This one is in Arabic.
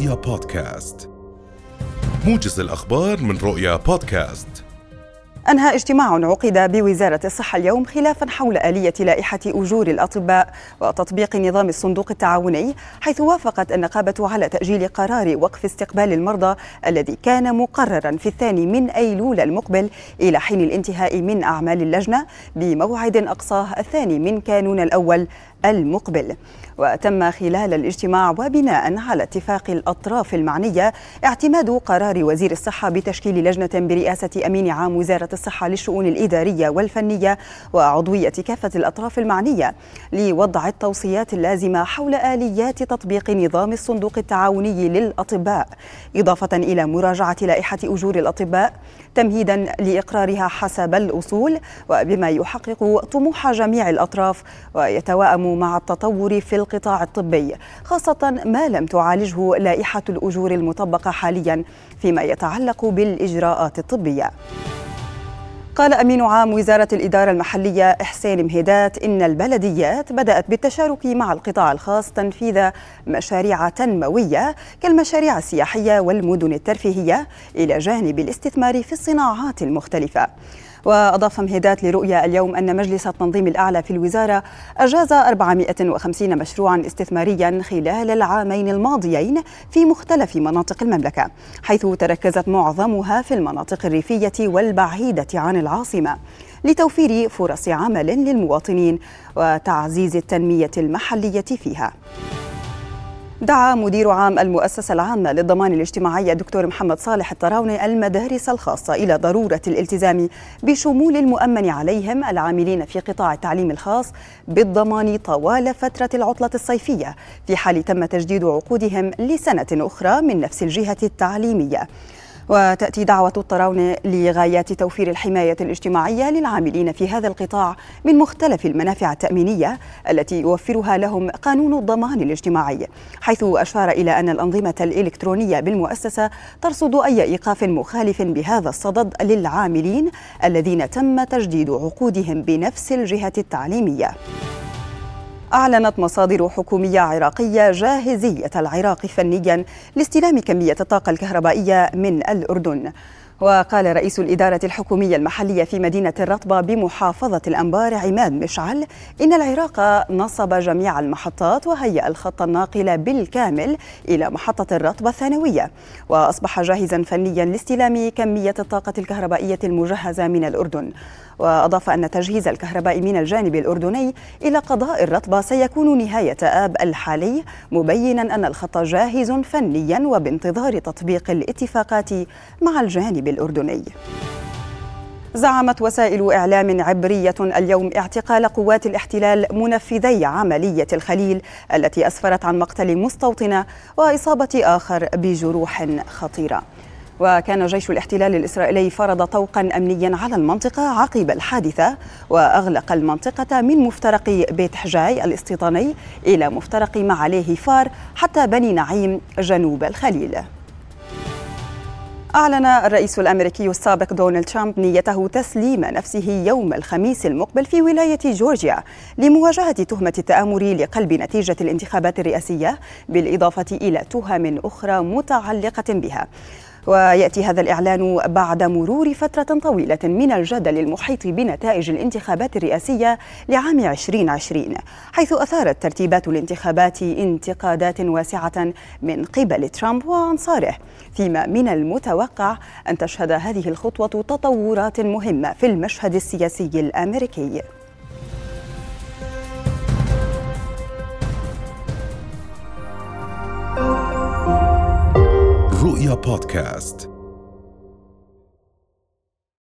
رؤيا بودكاست. موجز الأخبار من رؤيا بودكاست. أنهى اجتماع عقد بوزارة الصحة اليوم خلافا حول آلية لائحة أجور الأطباء وتطبيق نظام الصندوق التعاوني حيث وافقت النقابة على تأجيل قرار وقف استقبال المرضى الذي كان مقررا في الثاني من أيلول المقبل إلى حين الانتهاء من أعمال اللجنة بموعد أقصاه الثاني من كانون الأول المقبل. وتم خلال الاجتماع وبناء على اتفاق الأطراف المعنية اعتماد قرار وزير الصحة بتشكيل لجنة برئاسة أمين عام وزارة الصحة للشؤون الإدارية والفنية وعضوية كافة الأطراف المعنية لوضع التوصيات اللازمة حول آليات تطبيق نظام الصندوق التعاوني للأطباء إضافة إلى مراجعة لائحة أجور الأطباء تمهيدا لإقرارها حسب الأصول وبما يحقق طموح جميع الأطراف ويتوائم مع التطور في القطاع الطبي خاصة ما لم تعالجه لائحة الأجور المطبقة حاليا فيما يتعلق بالإجراءات الطبية. قال أمين عام وزارة الإدارة المحلية إحسان مهدات إن البلديات بدأت بالتشارك مع القطاع الخاص تنفيذ مشاريع تنموية كالمشاريع السياحية والمدن الترفيهية إلى جانب الاستثمار في الصناعات المختلفة. وأضاف مهدات لرؤيا اليوم أن مجلس التنظيم الأعلى في الوزارة أجاز 450 مشروعا استثماريا خلال العامين الماضيين في مختلف مناطق المملكة حيث تركزت معظمها في المناطق الريفية والبعيدة عن العاصمة لتوفير فرص عمل للمواطنين وتعزيز التنمية المحلية فيها. دعا مدير عام المؤسسة العامة للضمان الاجتماعي الدكتور محمد صالح الطراوني المدارس الخاصة إلى ضرورة الالتزام بشمول المؤمن عليهم العاملين في قطاع التعليم الخاص بالضمان طوال فترة العطلة الصيفية في حال تم تجديد عقودهم لسنة أخرى من نفس الجهة التعليمية. وتأتي دعوة الطراونة لغايات توفير الحماية الاجتماعية للعاملين في هذا القطاع من مختلف المنافع التأمينية التي يوفرها لهم قانون الضمان الاجتماعي حيث أشار إلى أن الأنظمة الإلكترونية بالمؤسسة ترصد أي إيقاف مخالف بهذا الصدد للعاملين الذين تم تجديد عقودهم بنفس الجهة التعليمية. أعلنت مصادر حكومية عراقية جاهزية العراق فنيا لاستلام كمية الطاقة الكهربائية من الأردن. وقال رئيس الإدارة الحكومية المحلية في مدينة الرطبة بمحافظة الأنبار عماد مشعل إن العراق نصب جميع المحطات وهيأ الخط الناقل بالكامل إلى محطة الرطبة الثانوية. وأصبح جاهزا فنيا لاستلام كمية الطاقة الكهربائية المجهزة من الأردن. وأضاف أن تجهيز الكهرباء من الجانب الأردني إلى قضاء الرطبة سيكون نهاية آب الحالي مبينا أن الخط جاهز فنيا وبانتظار تطبيق الاتفاقات مع الجانب الأردني زعمت وسائل إعلام عبرية اليوم اعتقال قوات الاحتلال منفذي عملية الخليل التي أسفرت عن مقتل مستوطنة وإصابة آخر بجروح خطيرة. وكان جيش الاحتلال الإسرائيلي فرض طوقا أمنيا على المنطقة عقب الحادثة وأغلق المنطقة من مفترق بيت حجاي الاستيطاني إلى مفترق معاليه فار حتى بني نعيم جنوب الخليل. أعلن الرئيس الأمريكي السابق دونالد ترامب نيته تسليم نفسه يوم الخميس المقبل في ولاية جورجيا لمواجهة تهمة التآمر لقلب نتيجة الانتخابات الرئاسية بالإضافة إلى تهم أخرى متعلقة بها. ويأتي هذا الإعلان بعد مرور فترة طويلة من الجدل المحيط بنتائج الانتخابات الرئاسية لعام 2020 حيث أثارت ترتيبات الانتخابات انتقادات واسعة من قبل ترامب وأنصاره. فيما من المتوقع أن تشهد هذه الخطوة تطورات مهمة في المشهد السياسي الأمريكي. رؤيا بودكاست